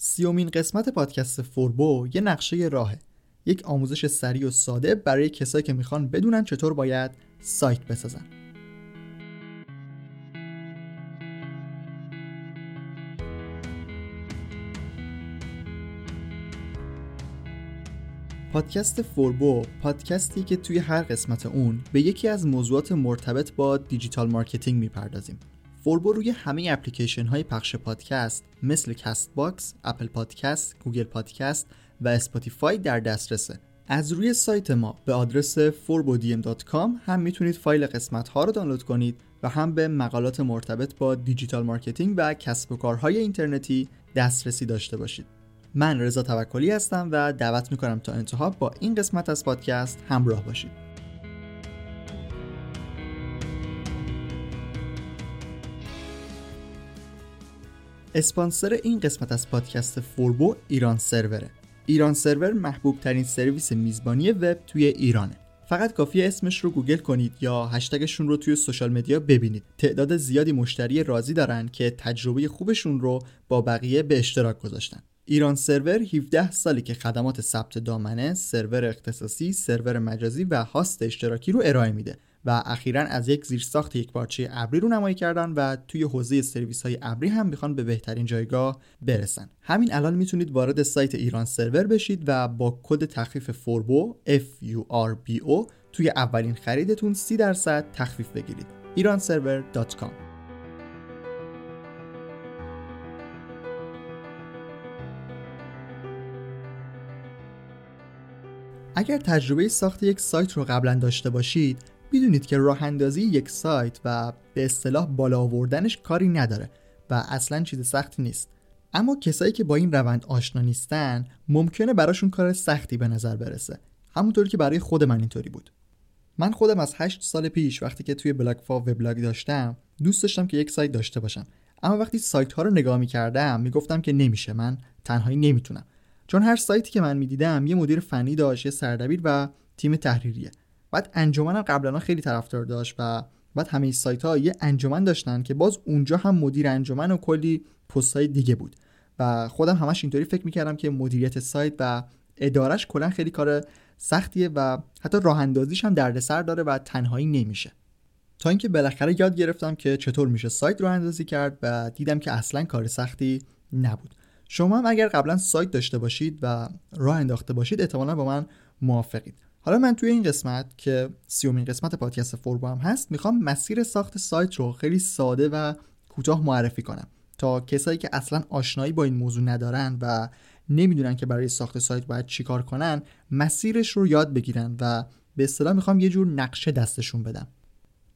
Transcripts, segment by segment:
سیومین قسمت پادکست فوربو یه نقشه راهه. یک آموزش سریع و ساده برای کسایی که می‌خوان بدونن چطور باید سایت بسازن. پادکست فوربو پادکستی که توی هر قسمت اون به یکی از موضوعات مرتبط با digital marketing می‌پردازیم. فوربو روی همه اپلیکیشن های پخش پادکست مثل Castbox، Apple Podcast، Google Podcast و Spotify در دسترسه. از روی سایت ما به آدرس forbodiem.com هم می‌تونید فایل قسمت ها رو دانلود کنید و هم به مقالات مرتبط با digital marketing و کسب و کارهای اینترنتی دسترسی داشته باشید. من رضا توکلی هستم و دعوت می‌کنم تا انتها با این قسمت از پادکست همراه باشید. اسپانسر این قسمت از پادکست فوربو ایران سروره ایران سرور محبوب ترین سرویس میزبانی وب توی ایرانه. فقط کافی اسمش رو گوگل کنید یا هشتگشون رو توی social media ببینید. تعداد زیادی مشتری راضی دارن که تجربه خوبشون رو با بقیه به اشتراک گذاشتن. ایران سرور 17 سالی که خدمات ثبت دامنه، سرور اختصاصی، سرور مجازی و هاست اشتراکی رو ارائه میده. و اخیرا از یک زیرساخت یک پارچه ابری رو نمایی کردن و توی حوزه سرویس های ابری هم می‌خوان به بهترین جایگاه برسن. همین الان می‌تونید وارد سایت ایران سرور بشید و با کد تخفیف فوربو F U R B O توی اولین خریدتون 30 درصد تخفیف بگیرید. iranserver.com اگر تجربه ساخت یک سایت رو قبلا داشته باشید می‌دونید که راه اندازی یک سایت و به اصطلاح بالا آوردنش کاری نداره و اصلا چیز سختی نیست. اما کسایی که با این روند آشنا نیستن ممکنه براشون کار سختی به نظر برسه. همونطوری که برای خود من اینطوری بود. من خودم از 8 سال پیش وقتی که توی بلاگفا وبلاگ داشتم دوست داشتم که یک سایت داشته باشم. اما وقتی سایت ها رو نگاه می‌کردم می‌گفتم که نمیشه من تنهایی نمی‌تونم. چون هر سایتی که من می‌دیدم یه مدیر فنی داشت یه سردبیر و تیم تحریریه. بعد انجمنم قبلا خیلی طرفدار داشت و بعد همه سایت ها یه انجمن داشتن که باز اونجا هم مدیر انجمن و کلی پست های دیگه بود. و خودم همش اینطوری فکر می‌کردم که مدیریت سایت و ادارش کلا خیلی کار سختیه و حتی راه اندازیش هم دردسر داره و تنهایی نمیشه. تا اینکه بالاخره یاد گرفتم که چطور میشه سایت راه اندازی کرد و دیدم که اصلا کار سختی نبود. شما هم اگر قبلا سایت داشته باشید و راه انداخته باشید احتمالا با من موافقید. حالا من توی این قسمت که سیومین قسمت پادکست فوربا هم هست می‌خوام مسیر ساخت سایت رو خیلی ساده و کوتاه معرفی کنم تا کسایی که اصلا آشنایی با این موضوع ندارن و نمی‌دونن که برای ساخت سایت باید چیکار کنن مسیرش رو یاد بگیرن و به اصطلاح می‌خوام یه جور نقشه دستشون بدم.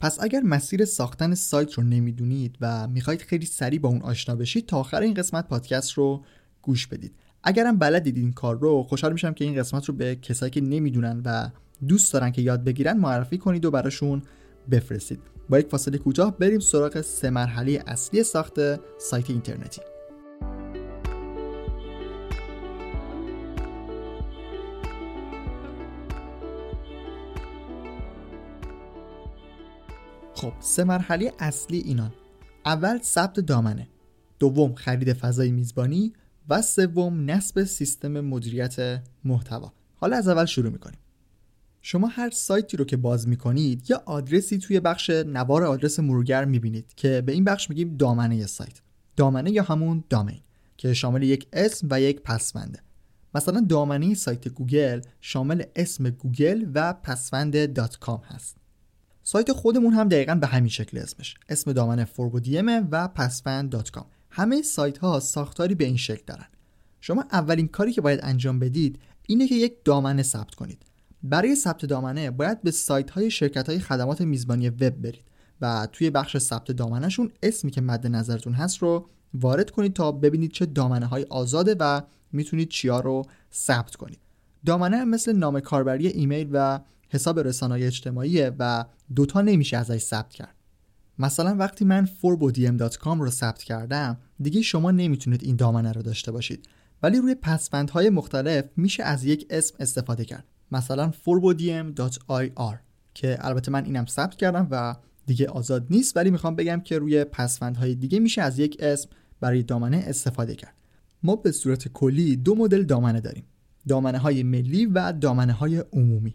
پس اگر مسیر ساختن سایت رو نمی‌دونید و می‌خواید خیلی سریع با اون آشنا بشید تا آخر این قسمت پادکست رو گوش بدید. اگرم بلدید این کار رو خوشحال میشم که این قسمت رو به کسایی که نمی‌دونن و دوست دارن که یاد بگیرن معرفی کنید و براشون بفرستید. با یک فاصله کوتاه بریم سراغ سه مرحله اصلی ساخت سایت اینترنتی. خب سه مرحله اصلی اینان. اول ثبت دامنه. دوم خرید فضای میزبانی. و سوم نصب سیستم مدیریت محتوا. حالا از اول شروع می‌کنیم. شما هر سایتی رو که باز می‌کنید یا آدرسی توی بخش نوار آدرس مرورگر می‌بینید که به این بخش میگیم دامنه سایت. دامنه یا همون domain که شامل یک اسم و یک پسونده. مثلا دامنه سایت گوگل شامل اسم گوگل و پسوند dot com هست. سایت خودمون هم دقیقا به همین شکل اسمش. اسم دامنه فوربودیمه و پسوند dot com. همه سایت ها ساختاری به این شکل دارن. شما اولین کاری که باید انجام بدید اینه که یک دامنه ثبت کنید. برای ثبت دامنه باید به سایت های شرکت های خدمات میزبانی وب برید و توی بخش ثبت دامنهشون اسمی که مد نظرتون هست رو وارد کنید تا ببینید چه دامنه های آزاده و می‌تونید چیا رو ثبت کنید. دامنه مثل نام کاربری ایمیل و حساب رسانه اجتماعی و دوتا نمیشه ازش ثبت کرد. مثلا وقتی من forbodiem.com رو ثبت کردم دیگه شما نمی‌تونید این دامنه رو داشته باشید. ولی روی پسوندهای مختلف میشه از یک اسم استفاده کرد. مثلا forbodiem.ir که البته من اینم ثبت کردم و دیگه آزاد نیست ولی می‌خوام بگم که روی پسوندهای دیگه میشه از یک اسم برای دامنه استفاده کرد. ما به صورت کلی دو مدل دامنه داریم. دامنه های ملی و دامنه های عمومی.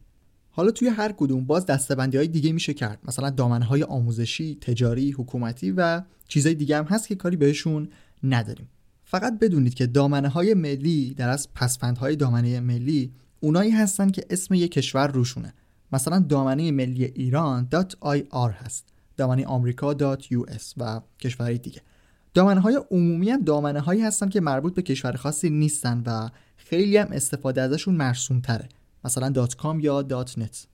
حالا توی هر کدوم باز دستبندی های دیگه میشه کرد. مثلا دامنه های آموزشی، تجاری، حکومتی و چیزای دیگه هم هست که کاری بهشون نداریم. فقط بدونید که دامنه های ملی در از پسفندهای دامنه ملی اونایی هستن که اسم یک کشور روشونه. مثلا دامنه ملی ایران .ir هست. دامنه آمریکا .us و کشورهای دیگه. دامنه های عمومی هم دامنه هایی هستن که مربوط به کشور خاصی نیستن و خیلی هم استفاده ازشون مرسوم تره مثلا .com یا .net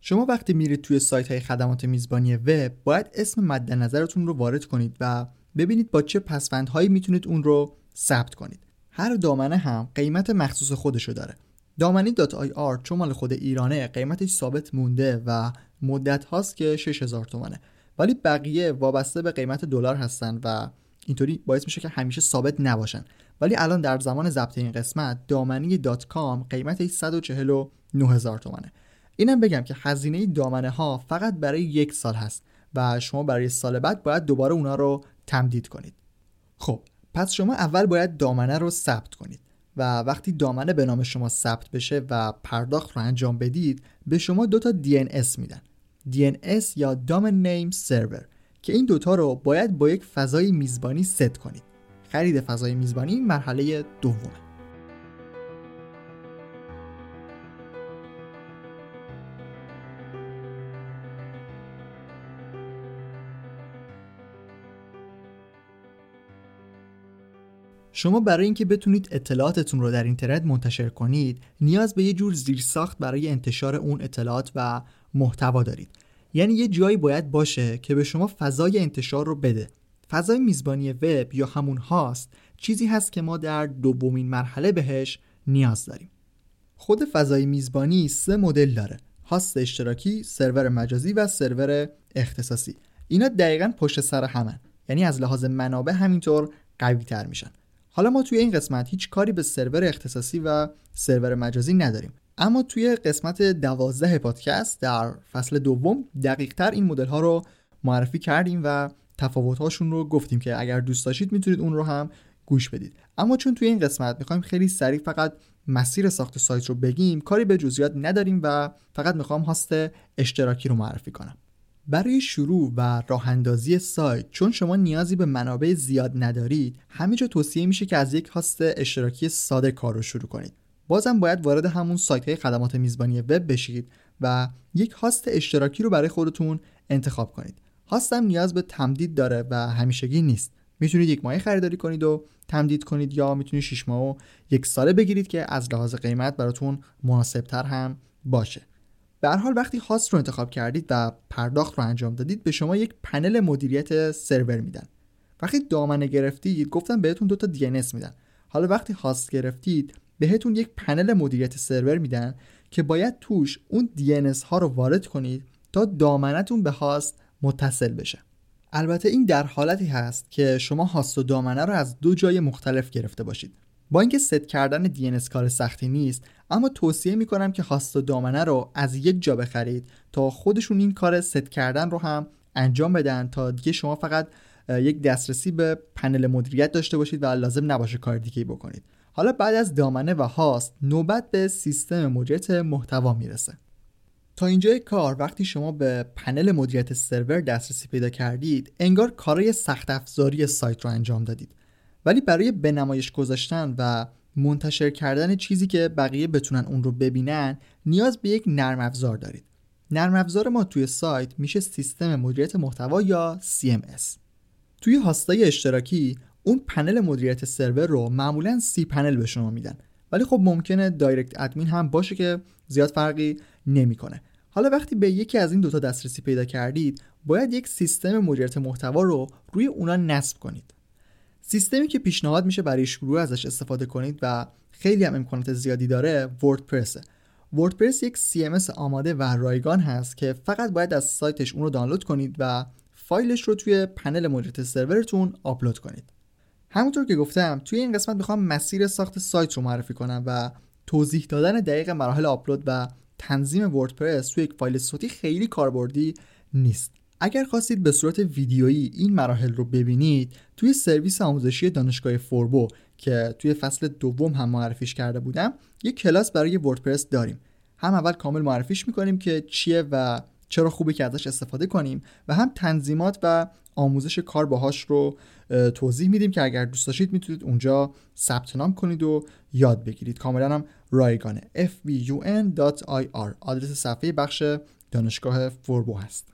شما وقتی میرید توی سایت های خدمات میزبانی وب باید اسم مد نظرتون رو وارد کنید و ببینید با چه پسوندهایی می‌تونید اون رو ثبت کنید. هر دامنه هم قیمت مخصوص خودشو داره. دامنی .ir چون مال خود ایرانه قیمتش ثابت مونده و مدت هاست که 6000 تومنه ولی بقیه وابسته به قیمت دلار هستن و اینطوری باعث میشه که همیشه ثابت نباشن. ولی الان در زمان ضبط این قسمت دامنی دات کام قیمتش 149 هزار تومنه. اینم بگم که هزینه دامنه ها فقط برای یک سال هست و شما برای سال بعد باید دوباره اونا رو تمدید کنید. خب پس شما اول باید دامنه رو ثبت کنید و وقتی دامنه به نام شما ثبت بشه و پرداخت رو انجام بدید به شما دو تا DNS میدن. DNS یا Domain Name Server که این دوتا رو باید با یک فضای میزبانی ست کنید. خرید فضای میزبانی مرحله دومه. شما برای اینکه بتونید اطلاعاتتون رو در اینترنت منتشر کنید نیاز به یه جور زیرساخت برای انتشار اون اطلاعات و محتوا دارید. یعنی یه جایی باید باشه که به شما فضای انتشار رو بده. فضای میزبانی وب یا همون هاست چیزی هست که ما در دومین مرحله بهش نیاز داریم. خود فضای میزبانی سه مدل داره هاست اشتراکی، سرور مجازی و سرور اختصاصی. اینا دقیقا پشت سر همن یعنی از لحاظ منابع همینطور قوی تر میشن. حالا ما توی این قسمت هیچ کاری به سرور اختصاصی و سرور مجازی نداریم. اما توی قسمت دوازده پادکست در فصل دوم دقیق تر این مدل ها رو معرفی کردیم و تفاوت هاشون رو گفتیم که اگر دوست داشتید می‌تونید اون رو هم گوش بدید. اما چون توی این قسمت می‌خوایم خیلی سریع فقط مسیر ساخت سایت رو بگیم کاری به جزئیات نداریم و فقط می‌خوام هاست اشتراکی رو معرفی کنم. برای شروع و راه اندازی سایت چون شما نیازی به منابع زیاد ندارید همینجا توصیه میشه که از یک هاست اشتراکی ساده کار رو شروع کنید. بازم باید وارد همون سایت های خدمات میزبانی وب بشید و یک هاست اشتراکی رو برای خودتون انتخاب کنید. هاست هم نیاز به تمدید داره و همیشگی نیست. می‌تونید یک ماه خریداری کنید و تمدید کنید یا می‌تونید 6 ماه و یک ساله بگیرید که از لحاظ قیمت براتون مناسبتر هم باشه. به هر حال وقتی هاست رو انتخاب کردید و پرداخت رو انجام دادید به شما یک پنل مدیریت سرور میدن. وقتی دامنه گرفتید گفتم بهتون دو تا DNS میدن. حالا وقتی هاست گرفتید بهتون یک پنل مدیریت سرور میدن که باید توش اون DNS ها رو وارد کنید تا دامنتون به هاست متصل بشه. البته این در حالتی هست که شما هاست و دامنه رو از دو جای مختلف گرفته باشید. با اینکه ست کردن DNS کار سختی نیست اما توصیه می‌کنم که هاست و دامنه رو از یک جا بخرید تا خودشون این کار ست کردن رو هم انجام بدن تا دیگه شما فقط یک دسترسی به پنل مدیریت داشته باشید و لازم نباشه کار دیگه بکنید. حالا بعد از دامنه و هاست نوبت به سیستم مدیریت محتوا می‌رسه. تا اینجای کار وقتی شما به پنل مدیریت سرور دسترسی پیدا کردید انگار کارای سخت افزاری سایت رو انجام دادید. ولی برای به نمایش گذاشتن و منتشر کردن چیزی که بقیه بتونن اون رو ببینن نیاز به یک نرم افزار دارید. نرم افزار ما توی سایت میشه سیستم مدیریت محتوا یا CMS توی هاستای اشتراکی اون پنل مدیریت سرور رو معمولا cPanel به شما میدن. ولی خب ممکنه DirectAdmin هم باشه که زیاد فرقی نمی‌کنه. حالا وقتی به یکی از این دوتا دسترسی پیدا کردید باید یک سیستم مدیریت محتوا رو روی اونا نصب کنید. سیستمی که پیشنهاد میشه برای شروع ازش استفاده کنید و خیلی هم امکانات زیادی داره وردپرسه وردپرس یک CMS آماده و رایگان هست که فقط باید از سایتش اون رو دانلود کنید و فایلش رو توی پنل مدیریت سرورتون آپلود کنید. همونطور که گفتم توی این قسمت می‌خوام مسیر ساخت سایت رو معرفی کنم و توضیح دادن دقیق مراحل آپلود و تنظیم وردپرس توی یک فایل صوتی خیلی کاربردی نیست. اگر خواستید به صورت ویدیویی این مراحل رو ببینید توی سرویس آموزشی دانشگاه فوربو که توی فصل دوم هم معرفیش کرده بودم یک کلاس برای وردپرس داریم. هم اول کامل معرفیش می‌کنیم که چیه و چرا خوبه که ازش استفاده کنیم و هم تنظیمات و آموزش کار باهاش رو توضیح میدیم که اگر دوست داشتید می‌تونید اونجا ثبت نام کنید و یاد بگیرید. کاملا هم رایگانه fbun.ir آدرس صفحه بخش دانشگاه فوربو هست.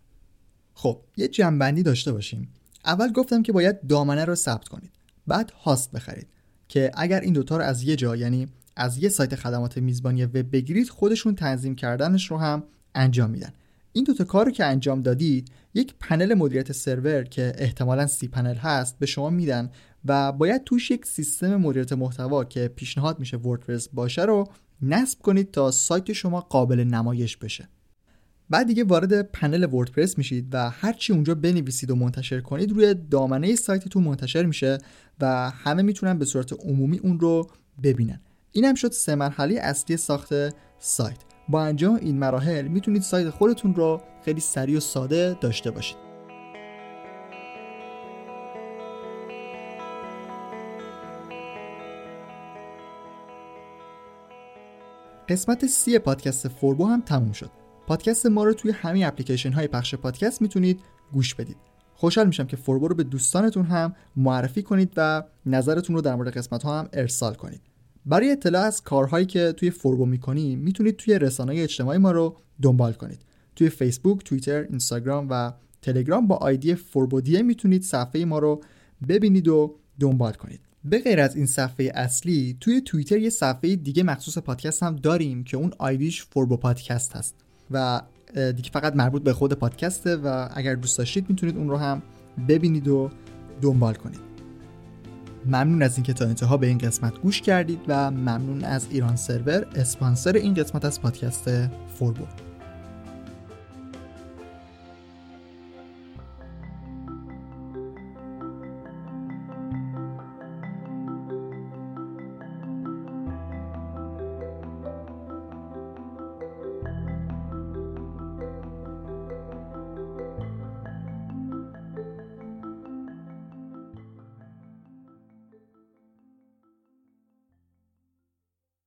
خب یه جنبندی داشته باشیم. اول گفتم که باید دامنه رو ثبت کنید. بعد هاست بخرید. که اگر این دوتا رو از یه جا یعنی از یه سایت خدمات میزبانی وب بگیرید خودشون تنظیم کردنش رو هم انجام میدن. این دوتا کار رو که انجام دادید یک پنل مدیریت سرور که احتمالا سی پنل هست به شما میدن و باید توش یک سیستم مدیریت محتوا که پیشنهاد میشه وردپرس باشه رو نصب کنید تا سایت شما قابل نمایش بشه. بعد دیگه وارد پنل وردپرس میشید و هرچی اونجا بنویسید و منتشر کنید روی دامنه سایتتون منتشر میشه و همه می‌تونن به صورت عمومی اون رو ببینن. این هم شد سه مرحله اصلی ساخت سایت. با انجام این مراحل می‌تونید سایت خودتون رو خیلی سریع و ساده داشته باشید. قسمت سی پادکست فوربو هم تموم شد. پادکست ما رو توی همین اپلیکیشن های پخش پادکست می‌تونید گوش بدید. خوشحال میشم که فوربو رو به دوستانتون هم معرفی کنید و نظرتون رو در مورد قسمت ها هم ارسال کنید. برای اطلاع از کارهایی که توی فوربو می‌کنیم می‌تونید توی رسانه اجتماعی ما رو دنبال کنید. توی فیسبوک، توییتر، اینستاگرام و تلگرام با آیدی فوربودیه می‌تونید صفحه ما رو ببینید و دنبال کنید. به غیر از این صفحه اصلی توی توییتر یه صفحه دیگه مخصوص پادکست هم داریم که اون آیدیش فوربو پادکست هست و دیگه فقط مربوط به خود پادکسته و اگر دوست داشتید می‌تونید اون رو هم ببینید و دنبال کنید. ممنون از اینکه تا انتها به این قسمت گوش کردید و ممنون از ایران سرور اسپانسر این قسمت از پادکست فوربو